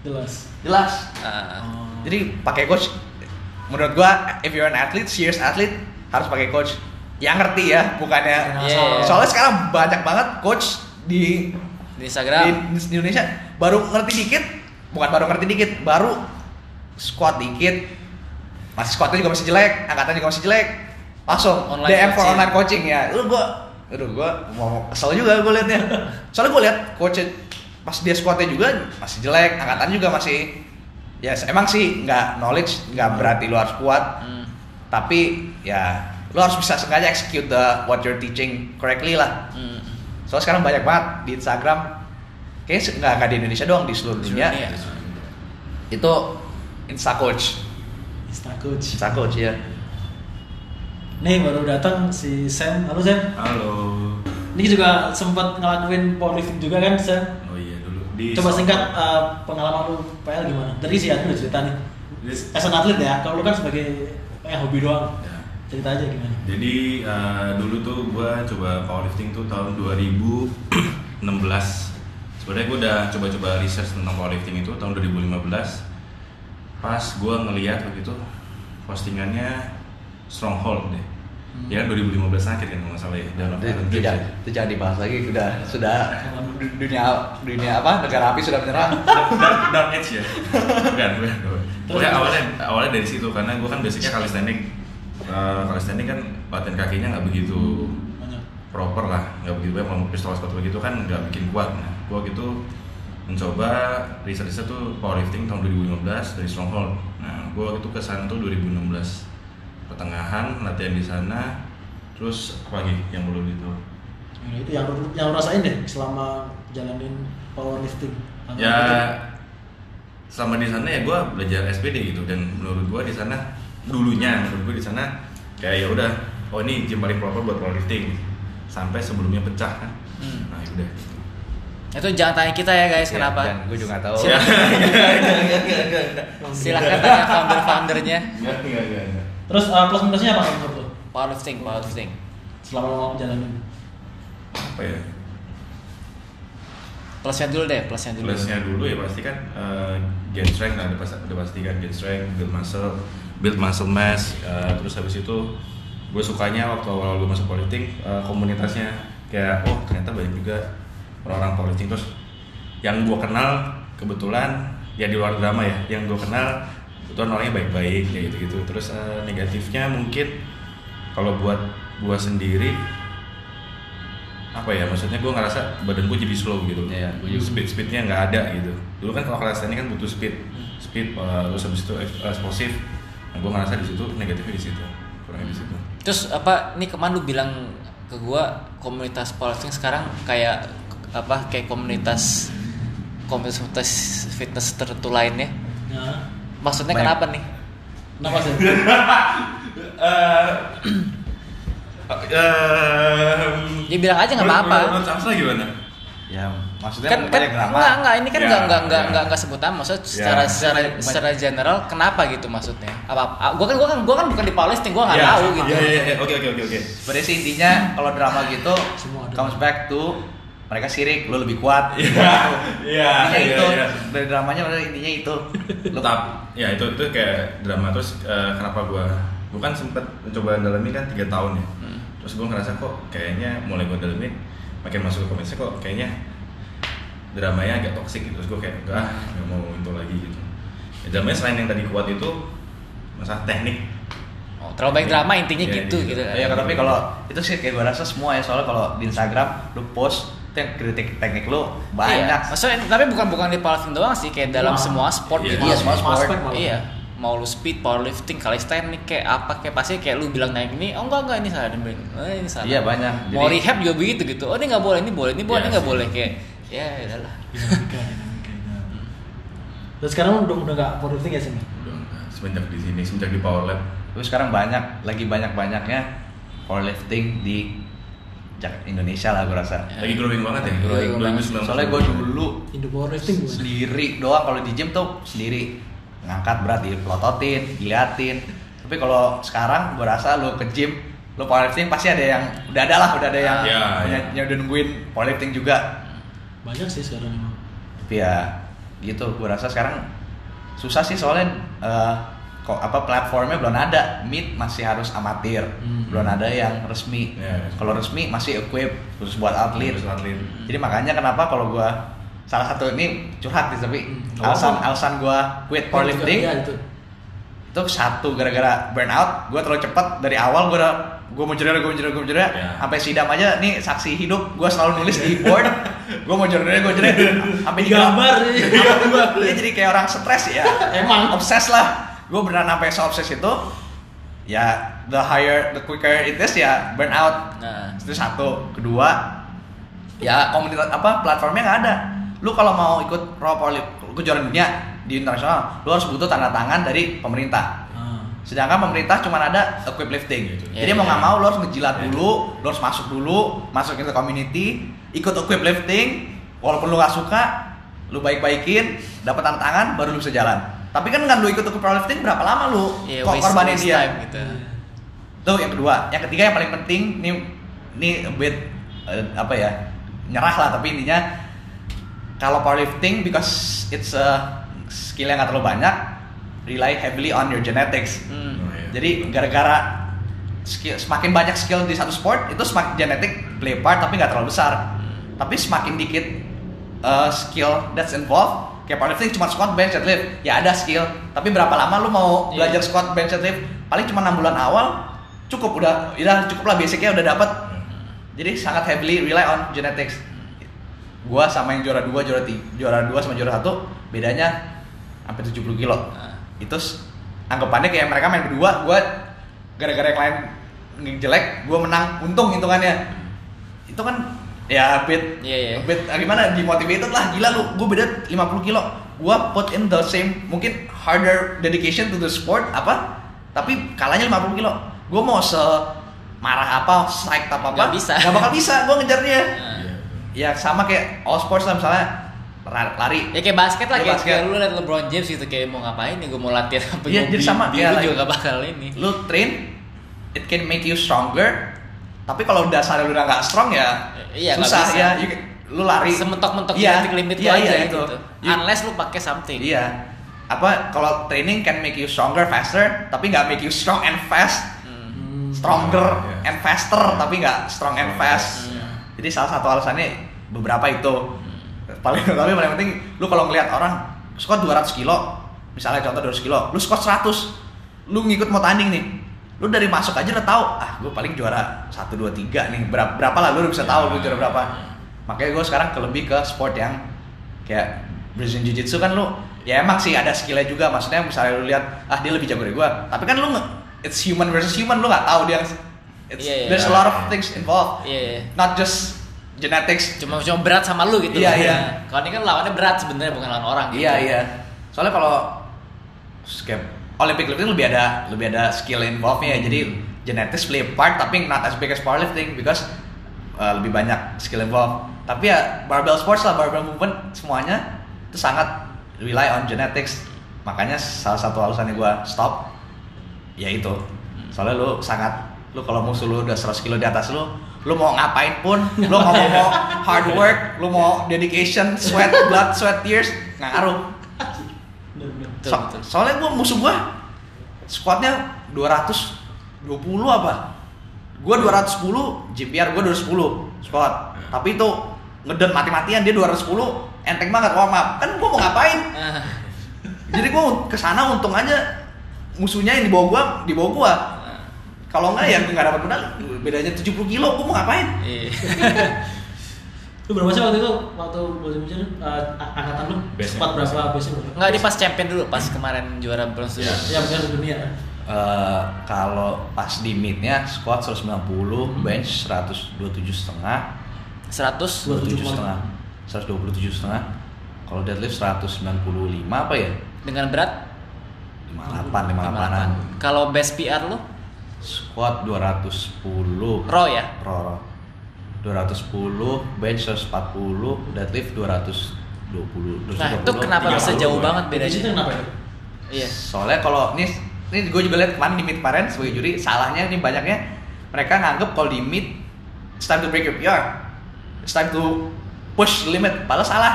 Jelas. jelas Oh. jadi pakai coach menurut gua if you're an athlete, serious athlete harus pakai coach yang ngerti ya, bukannya Yeah. soalnya sekarang banyak banget coach di di di, Instagram. di Indonesia baru ngerti dikit, bukan baru ngerti dikit, baru squat dikit, masih squatnya juga masih jelek, angkatan juga masih jelek, langsung Online DM for online coaching ya, itu gua, aduh gua mau kesel juga gua liatnya, soalnya gua liat coach pas dia squatnya juga masih jelek, angkatan juga masih ya emang sih nggak knowledge nggak berarti lu harus kuat. Hmm. tapi ya lu harus bisa sengaja execute the what you're teaching correctly lah. Hmm. soalnya sekarang banyak banget di Instagram. Kayaknya nggak nggak di Indonesia doang di seluruh Di dunia. dunia. itu Insta coach Insta coach. Insta coach ya Nih baru datang si Sam. Halo Sam. Halo. Ini juga sempat ngelakuin powerlifting juga kan Sam? Oh iya dulu di Coba singkat uh, pengalaman lu PL gimana? Tadi si Adi udah cerita nih. As an atlet ya, kalau lu kan sebagai kayak hobi doang. Ya. Cerita aja gimana? Jadi eh, dulu tuh gua coba powerlifting tuh tahun 2016. Sebenarnya gua udah coba-coba research tentang powerlifting itu tahun 2015. Pas gua ngeliat begitu postingannya Stronghold deh. Ya kan 2015 akhir kan nggak salah ya. Dalam itu, tidak itu jangan dibahas lagi sudah sudah du- dunia dunia apa negara api sudah menyerang dark, dark age ya bukan bukan bukan. pokoknya awalnya awalnya dari situ karena gue kan basicnya calisthenics uh, calisthenics kan latihan kakinya nggak begitu Banyak. proper lah nggak begitu baik mau pistol squat begitu kan nggak bikin kuat nah gua gitu mencoba riset-riset tuh powerlifting tahun 2015 dari Stronghold nah gua waktu itu ke sana tuh 2016 pertengahan latihan di sana terus apa lagi yang perlu itu Nah, itu yang yang rasain deh selama jalanin powerlifting. ya selama di sana ya gue belajar SPD gitu dan menurut gue di sana dulunya menurut gue di sana kayak ya udah oh ini gym paling proper buat powerlifting sampai sebelumnya pecah kan Hmm. nah ya udah. Itu jangan tanya kita ya guys, Ya, kenapa? Dan gue juga nggak tahu. Silahkan tanya enggak, enggak. Terus uh, plus minusnya apa menurut lu Powerlifting, powerlifting. selama lo jalanin? apa ya Plusnya dulu deh, plusnya dulu. plusnya dulu ya pasti kan eh, gain strength ada pas ada pasti kan gain strength build muscle build muscle mass eh, terus habis itu gue sukanya waktu awal gue masuk powerlifting eh, komunitasnya kayak oh ternyata banyak juga orang-orang powerlifting terus yang gue kenal kebetulan ya di luar drama ya yang gue kenal kebetulan orangnya baik-baik kayak gitu-gitu. Terus eh, negatifnya mungkin kalau buat gue sendiri apa ya maksudnya gue ngerasa badan gue jadi slow gitu Iya, gua juga. speed speednya nggak ada gitu. Dulu kan kalau kelas teknik kan butuh speed. Speed uh, terus habis itu eks- eksplosif. Nah gue ngerasa di situ negatifnya di situ kurangnya di situ. Terus apa nih kemarin lu bilang ke gua komunitas powerlifting sekarang kayak apa kayak komunitas komunitas fitness tertentu lainnya. Ya. Maksudnya Banyak. kenapa nih? Kenapa sih? Ya bilang aja nggak apa-apa. gimana Ya, maksudnya Kan kan drama. enggak enggak ini kan Ya, enggak enggak enggak ya. enggak enggak sebutan maksudnya secara Ya. secara secara general kenapa gitu maksudnya? Apa, apa gua kan gua kan gua kan bukan di powerlifting gua nggak Ya, tahu gitu. Iya iya iya oke oke oke oke. Sih intinya kalau drama gitu comes back to mereka sirik, lu lebih kuat. Iya, iya, iya, itu. iya. Dari dramanya intinya itu. Lu Tetap ya itu itu kayak drama terus eh, kenapa gua gua kan sempet mencoba dalamin kan tiga tahun ya. Hmm. Terus gua ngerasa kok kayaknya mulai gua dalamin makin masuk ke komunitasnya kok kayaknya dramanya agak toksik gitu. Terus gua kayak enggak ah, nggak mau itu lagi gitu. Ya, dramanya selain yang tadi kuat itu masalah teknik. Oh, terlalu banyak drama intinya Iya, gitu gitu. gitu. Ya, tapi kalau itu sih kayak gue rasa semua ya soalnya kalau di Instagram lu post kritik teknik lu banyak. Iya. Maksudnya tapi bukan bukan di powerlifting doang sih kayak dalam Semua. semua sport Iya, gitu. iya, semua sport. aspek malah. Iya. Mau lu speed, powerlifting, calisthenics kayak apa kayak pasti kayak lu bilang naik ini, oh enggak enggak ini salah dan oh, ini salah. Iya, banyak. Mau Jadi- rehab juga begitu gitu. Oh ini nggak boleh, ini boleh, ini boleh, Iya ini nggak boleh kayak ya udahlah. Dinamika. Dan sekarang udah udah nggak powerlifting ya sih? Mi? Udah semenjak di sini semenjak di Power Lab Terus sekarang banyak lagi banyak-banyaknya powerlifting di Indonesia lah gue rasa. lagi growing banget ya Growing banget. 2019 Soalnya gue dulu sendiri doang kalau di gym tuh sendiri ngangkat berat dipelototin, diliatin. Tapi kalau sekarang gue rasa lu ke gym lu powerlifting pasti ada yang udah ada lah udah ada yang Ya, punya- ya. yang udah nungguin powerlifting juga. Banyak sih sekarang emang. Tapi ya gitu gue rasa sekarang susah sih soalnya eh, kok apa platformnya belum ada. Meet masih harus amatir. Hmm. belum ada yang resmi. Ya. kalau resmi masih equip khusus buat atlet. Terus atlet. Jadi makanya kenapa kalau gue salah satu ini curhat sih tapi Hmm, alasan alasan gue quit powerlifting Iya itu. itu satu gara-gara burnout gue terlalu cepat dari awal gue udah gue mau jeder gue mau jeder gue mau jeder Ya. sampai sidam aja nih saksi hidup gue selalu nulis di board. Gue mau jeder gue jeder sampai Di gambar, iya. jadi kayak orang stres ya. Emang. obses lah gue beneran sampai so obses itu ya the higher the quicker it is ya burnout Nah, itu satu kedua ya komunitas apa platformnya nggak ada lu kalau mau ikut pro powerlif kejuaraan dunia di internasional lu harus butuh tanda tangan dari pemerintah Ah. sedangkan pemerintah cuma ada equip lifting Gitu. jadi Iya, mau nggak iya. mau lu harus ngejilat Iya. dulu lu harus masuk dulu masuk ke community ikut equip lifting walaupun lu nggak suka lu baik-baikin dapat tanda tangan baru lu bisa jalan tapi kan kan lu ikut equip powerlifting berapa lama lu ya kok korbanin dia time gitu. Tuh yang kedua, yang ketiga yang paling penting nih nih a bit eh, apa ya nyerah lah tapi intinya kalau powerlifting because it's a skill yang nggak terlalu banyak rely heavily on your genetics. Hmm. Oh, iya. Jadi gara-gara skill semakin banyak skill di satu sport itu semakin genetik play part tapi nggak terlalu besar. Tapi semakin dikit uh, skill that's involved kayak powerlifting cuma squat bench deadlift. Ya ada skill. Tapi berapa lama lu mau Iya. belajar squat bench deadlift? Paling cuma enam bulan awal cukup. Udah udah cukup lah basicnya udah dapat jadi sangat heavily rely on genetics. Gua sama yang juara dua juara tiga, juara dua sama juara satu bedanya hampir 70 kilo. Ah. itu anggapannya kayak mereka main berdua gua gara-gara yang lain jelek gua menang. Untung hitungannya. Itu kan ya a bit Iya, iya. a bit ah, gimana dimotivated lah gila lu gua beda 50 kilo gua put in the same mungkin harder dedication to the sport apa tapi kalahnya 50 kilo gua mau se marah apa psyched apa apa Nggak bisa. nggak bakal bisa gua ngejar dia. Iya. ya sama kayak all sports lah misalnya lari Ya kayak basket lah, Kayak kayak, basket. kayak lu liat LeBron James gitu kayak mau ngapain nih, gue mau latihan apa Iya, gua jadi sama, like- juga gak bakal ini. lu train it can make you stronger tapi kalau dasarnya lu udah nggak strong ya Iya, susah bisa. ya You- lu lari Sementok-mentok Iya, genetic limit iya, lu aja iya, gitu. You- Unless lu pakai something. iya apa kalau training can make you stronger faster tapi nggak make you strong and fast. Hmm. stronger Iya. and faster tapi nggak strong and fast iya. jadi salah satu alasannya beberapa itu paling tapi paling penting lu kalau ngelihat orang squat 200 kilo misalnya contoh 200 kilo lu squat 100 lu ngikut mau tanding nih lu dari masuk aja udah tahu ah gue paling juara 1 2 3 nih berapa, berapa lah lu udah bisa tahu lu juara berapa makanya gue sekarang ke lebih ke sport yang kayak Brazilian Jiu Jitsu kan lu ya emang sih ada skillnya juga maksudnya misalnya lu lihat ah dia lebih jago dari gue tapi kan lu it's human versus human lu nggak tahu dia it's, Iya, iya. there's a lot of things involved Iya, iya. not just genetics Cuma cuma berat sama lu gitu. Iya, loh. iya. Kalau ini kan lawannya berat sebenarnya bukan lawan orang gitu. iya iya soalnya kalau kayak Olympic lifting lebih ada lebih ada skill involved nya jadi genetics play a part tapi not as big as powerlifting because uh, lebih banyak skill involved tapi ya barbell sports lah barbell movement semuanya itu sangat rely on genetics. Makanya salah satu alasannya gua stop ya itu. Soalnya lu sangat lu kalau musuh lu udah 100 kilo di atas lu lu mau ngapain pun lu mau mau hard work lu mau dedication sweat blood sweat tears nggak ngaruh. Betul, So- betul. soalnya gua musuh gua squatnya 220 apa? Gua 210 GPR gua 210 squat tapi itu ngedon mati-matian dia 210 enteng banget warm up kan gua mau ngapain? Ah, jadi gua ke sana untung aja musuhnya yang di bawah gua di bawah gua. Ah, kalau enggak ya nggak dapat medali. Bedanya 70 kilo gua mau ngapain? Iya. Lu berapa sih waktu itu waktu Brazil uh, angkatan lu? Squat berapa? Base berapa? Enggak di pas champion dulu, pas kemarin juara bronze dulu. Iya. Ya bukan dunia. Eh, kalau pas di midnya squat 190 bench 127 setengah 100 27 setengah 127 setengah kalau deadlift 195 apa ya dengan berat 58 58an 58. Kalau best PR lu squat 210 raw ya? raw raw. 210 bench 140 deadlift 220 Nah, itu kenapa 30, bisa jauh 30. banget Beda itu bedanya? kenapa ya? Iya. soalnya kalau ini ini gue juga lihat kemarin di mid kemarin sebagai juri salahnya ini banyaknya mereka nganggep kalau di mid it's time to break your PR it's time to push the limit padahal salah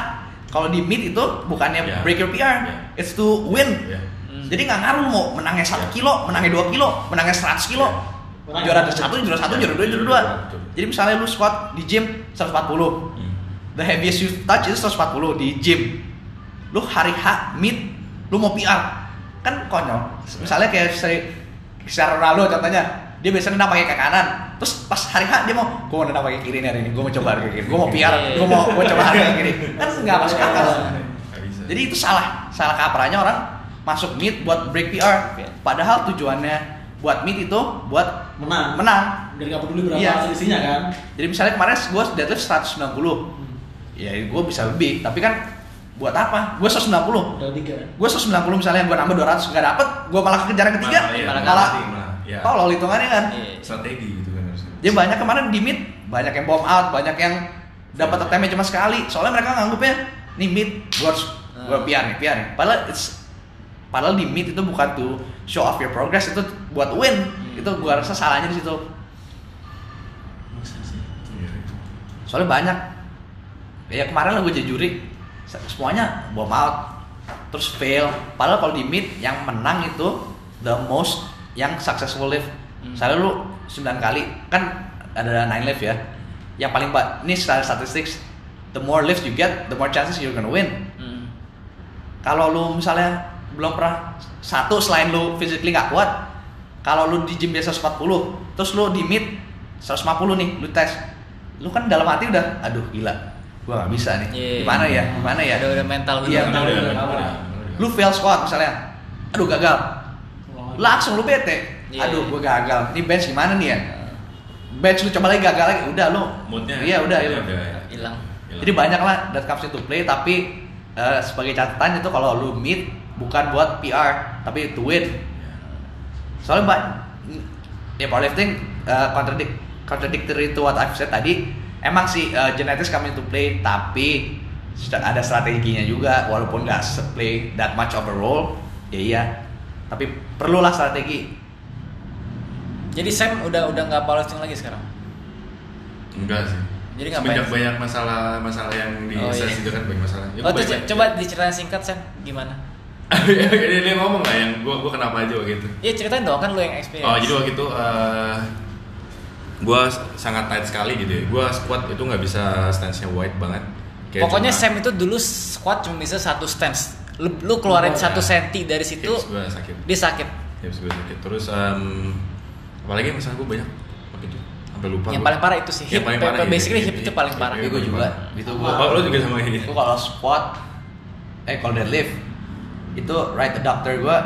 kalau di mid itu bukannya Yeah. break your PR Yeah. it's to win. Hmm. jadi nggak ngaruh mau menangnya satu Yeah. kilo menangnya dua kilo menangnya 100 kilo Orang juara satu juara satu juara dua juara dua. Betul. jadi misalnya lu squat di gym 140 Hmm. the heaviest you touch itu 140 di gym. Lu hari H mid lu mau PR kan konyol. Misalnya kayak seri Cristiano Ronaldo contohnya dia biasanya nendang pakai kaki kanan. Terus pas hari H dia mau gue mau nendang pakai kiri nih hari ini gue mau coba hari kiri gue mau PR gue mau gue coba hari kiri. Kan nggak masuk akal. Nggak bisa. jadi itu salah salah kaprahnya orang masuk mid buat break PR padahal tujuannya buat mid itu buat Menang. menang Dari nggak peduli berapa Iya. selisihnya kan? jadi misalnya kemarin gue deadlift 190 ya gue bisa lebih tapi kan buat apa gue 190 Udah tiga. gue 190 misalnya gue nambah 200 nggak dapet gue malah kejar yang ketiga Malah, iya, malah malah iya. tolol hitungannya kan Iya. strategi gitu kan harusnya. jadi banyak kemarin di mid banyak yang bomb out banyak yang dapat Iya. attempt cuma sekali soalnya mereka nganggupnya nih mid gue harus gue Hmm. PR nih PR nih padahal it's padahal di mid itu bukan tuh show off your progress itu buat win Hmm. itu gue rasa salahnya di situ? Iya, itu. soalnya banyak ya kemarin lah gue jadi juri se- semuanya bomb out terus fail padahal kalau di mid yang menang itu the most yang successful lift Hmm. misalnya lu 9 kali kan ada 9 lift ya yang paling ba- ini secara statistics the more lift you get the more chances you're gonna win Hmm. kalau lu misalnya belum pernah satu selain lu physically nggak kuat kalau lu di gym biasa 140 terus lu di mid 150 nih lu tes lu kan dalam hati udah aduh gila gua nggak bisa nih Iya. gimana ya gimana ya Udah udah mental. Iya, Udah, benar, udah, benar. udah, udah, udah. lu fail squat misalnya aduh gagal langsung lu bete Iya. aduh gua gagal ini bench gimana nih ya bench lu coba lagi gagal lagi udah lu Moodnya iya udah, iya. udah. Hilang. jadi banyak lah that comes into play tapi eh, sebagai catatan itu kalau lu meet bukan buat PR tapi to win soalnya mbak ya powerlifting uh, contradict contradictory to what I've said tadi emang sih uh, genetics come into play tapi ada strateginya juga walaupun nggak play that much of a role ya iya tapi perlulah strategi Jadi Sam udah udah nggak powerlifting lagi sekarang. Enggak sih. Jadi ngapain? Semenjak banyak masalah masalah yang di Oh, iya. itu kan banyak masalah. Ya, Oh, tuh, banyak- coba diceritain singkat Sam gimana? dia, dia ngomong lah yang gua gua kenapa aja waktu itu. Iya ceritain dong kan lu yang experience. Oh jadi waktu itu eh gua sangat tight sekali gitu ya. Gua squat itu nggak bisa stance-nya wide banget. Kayak Pokoknya cuma Sam itu dulu squat cuma bisa satu stance. Lu, lu keluarin Oh, satu ya. senti dari situ, hips gua sakit. dia sakit. Hips gua sakit. Terus em, apalagi masalah gua banyak waktu itu. Sampai lupa. Yang gua. paling parah itu sih. Yang Hip, paling pa- parah, basically iya, hip iya, itu paling iya, parah. iya, Gue paling juga. parah. Itu Oh, gua. oh, lu juga sama ini. Gue kalau squat, eh kalau deadlift itu right adductor gue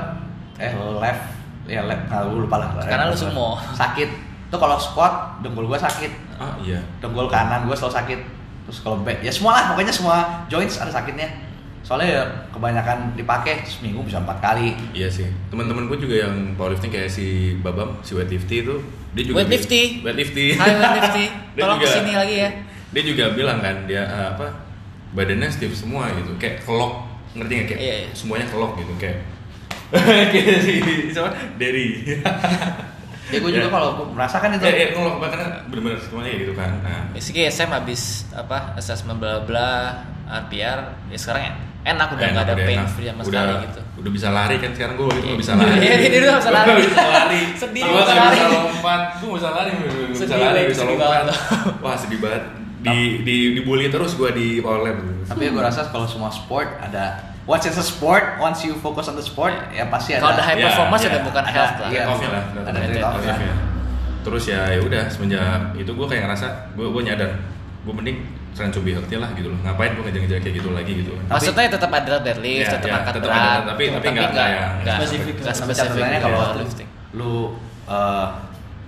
eh left ya left nah, gue lupa lah. Karena lu sumo. Sakit. Itu kalau squat dengkul gue sakit, Ah iya. dengkul kanan gue selalu sakit. Terus kalau back ya semua lah pokoknya semua joints ada sakitnya. Soalnya ya kebanyakan dipakai seminggu bisa empat kali. Iya sih. Teman-teman gue juga yang powerlifting kayak si Babam, si weightlifty itu dia juga Weightlifty. weightlifty. Hai weightlifty, tolong ke sini lagi ya. Dia juga bilang kan dia eh, apa badannya stiff semua gitu, kayak kelok ngerti nggak kayak Iya, iya. semuanya kelok gitu kayak kayak si siapa Derry. Ya gue juga kalau gua merasakan itu. Ya, ya, ngelok banget karena bener-bener semuanya gitu kan. Nah, Basically Sam habis apa assessment bla bla RPR ya sekarang ya enak udah nggak ada udah pain enak. free sama udah, sekali gitu. Udah bisa lari kan sekarang gue itu nggak bisa Iya, lari. iya, dia nggak bisa lari. bisa lari. Sedih Gua nggak bisa lari. bisa lompat. Gue bisa lari. bisa lari, bisa lompat. Wah sedih banget. Di di dibully terus gue di power lab. Tapi gue rasa kalau semua sport ada once it's a sport, once you focus on the sport, ya pasti ada. Kalau udah high Iya, performance iya. udah bukan Ada, health lah. iya. Trade-off-nya lah. Ada Trade-off-nya. trade-off-nya. Trade-off-nya. Terus ya ya udah semenjak itu gue kayak ngerasa gue gue nyadar gue mending trying to be healthy lah gitu loh. Ngapain gue ngejar-ngejar kayak gitu lagi gitu. Tapi- Maksudnya tetap ada deadlift, Iya, tetap iya, angkat tetap berat, ada, tapi- tapi nggak kayak nggak spesifik. nggak Tapi spesifik catatannya kalau powerlifting. lu eh,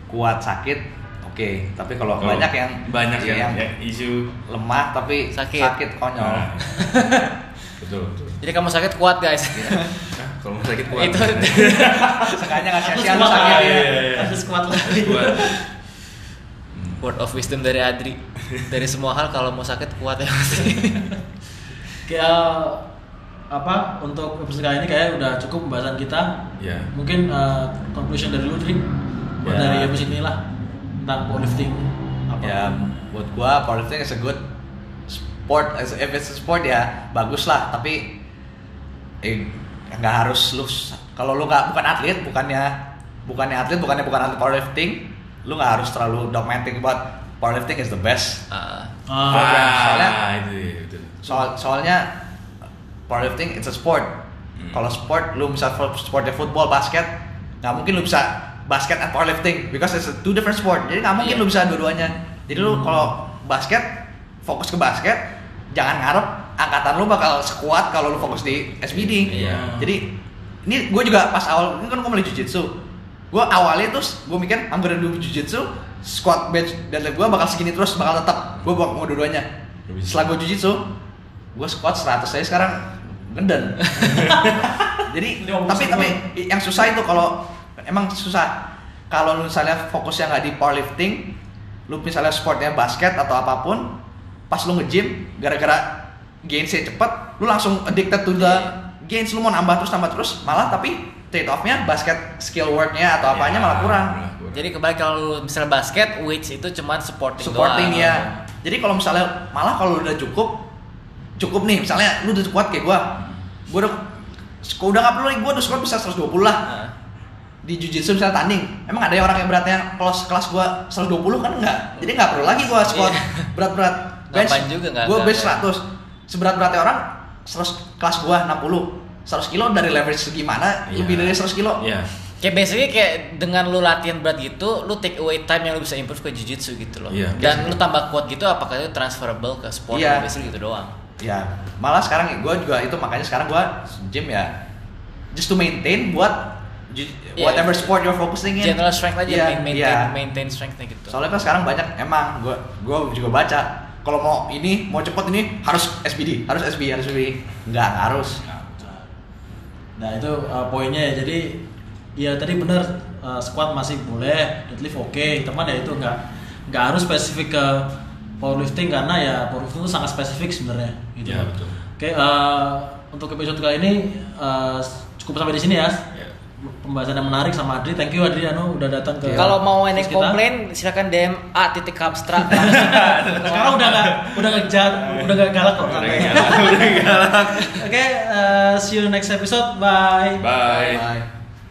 kuat sakit, oke. Tapi kalau Kalau banyak yang banyak yang, yang, yang isu lemah tapi Sakit. sakit, konyol. Nah, betul betul. Jadi kamu sakit kuat guys. Nah, kalau mau sakit kuat. Itu Sengaja nggak sia-sia lu Harus kuat sakit ya. iya, iya. Harus kuat lagi. Kuat. word of wisdom dari Adri. Dari semua hal kalau mau sakit kuat ya pasti. Kayak apa untuk episode kali ini kayak udah cukup pembahasan kita. Ya. Mungkin eh, conclusion dari lu Dri Ya. dari episode inilah tentang powerlifting apa. Ya buat gua powerlifting is a good sport. As- If it's a sport ya bagus lah. Tapi eh nggak harus lu kalau lu nggak bukan atlet bukannya bukannya atlet bukannya bukan atlet powerlifting lu nggak harus terlalu dogmatic about powerlifting is the best Ah, Ah, soalnya- itu soal soalnya powerlifting it's a sport Hmm. kalau sport lu bisa sportnya football basket nggak mungkin lu bisa basket and powerlifting because it's a two different sport. Jadi nggak mungkin Iya. lu bisa dua-duanya. Jadi lu kalau basket fokus ke basket jangan ngarep angkatan lu bakal sekuat kalau lu fokus di SBD Iya. jadi ini gue juga pas awal ini kan gue mulai jujitsu gue awalnya terus gue mikir I'm gonna do jujitsu squat bench deadlift gue bakal segini terus bakal tetap gue mau dua-duanya. Setelah gue jujitsu gue squat 100 saya sekarang genden jadi tapi tapi yang susah itu kalau emang susah. Kalau lu misalnya fokusnya nggak di powerlifting lu misalnya sportnya basket atau apa pun pas lu nge-gym gara-gara gainsnya cepet lu langsung addicted to the gains. Lu mau nambah terus nambah terus malah tapi trade offnya basket skill worknya atau apanya Ya, malah kurang. Jadi kebalik kalau lu misalnya basket, weights itu cuma supporting, supporting doang. ya. Jadi kalau misalnya malah kalau udah cukup cukup nih. Misalnya lu udah kuat kayak gua. Gua udah gua udah nggak perlu lagi gua udah squat bisa 120 lah. Nah, di jujitsu misalnya tanding emang ada yang orang yang beratnya kelas kelas gua 120 kan enggak jadi nggak perlu lagi gua squat Iya. berat-berat bench juga, nggak- gua bench 100 seberat beratnya orang 100 kelas gua 60 100 kilo dari leverage segimana Iya. lebih dari 100 kilo Iya. Kayak basically kayak dengan lu latihan berat gitu, lu take away time yang lu bisa improve ke jiu-jitsu gitu loh. Iya. Dan lu tambah kuat gitu apakah itu transferable ke sport Iya. basically gitu doang. ya malah sekarang gue juga itu makanya sekarang gue gym ya just to maintain buat Iya. whatever sport you're focusing in General strength aja Iya, main- maintain iya. maintain strength-nya gitu. soalnya kan sekarang banyak emang gue gue juga baca kalau mau ini mau cepet ini harus SBD harus SBD harus SBD nggak harus Nah itu uh, poinnya ya. Jadi ya tadi benar uh, squat masih boleh, deadlift oke, teman ya itu nggak nggak harus spesifik ke powerlifting karena ya powerlifting itu sangat spesifik sebenarnya. Gitu. Ya, betul. Oke uh, untuk episode kali ini uh, cukup sampai di sini ya. Pembahasan yang menarik sama Adri. Thank you Adri Anu udah datang ke. Kalau mau kita. komplain silakan DM a titik abstrak. Sekarang udah nggak udah jahat, udah nggak galak kok. Udah galak. Oke, uh, see you next episode. Bye. Bye. Bye.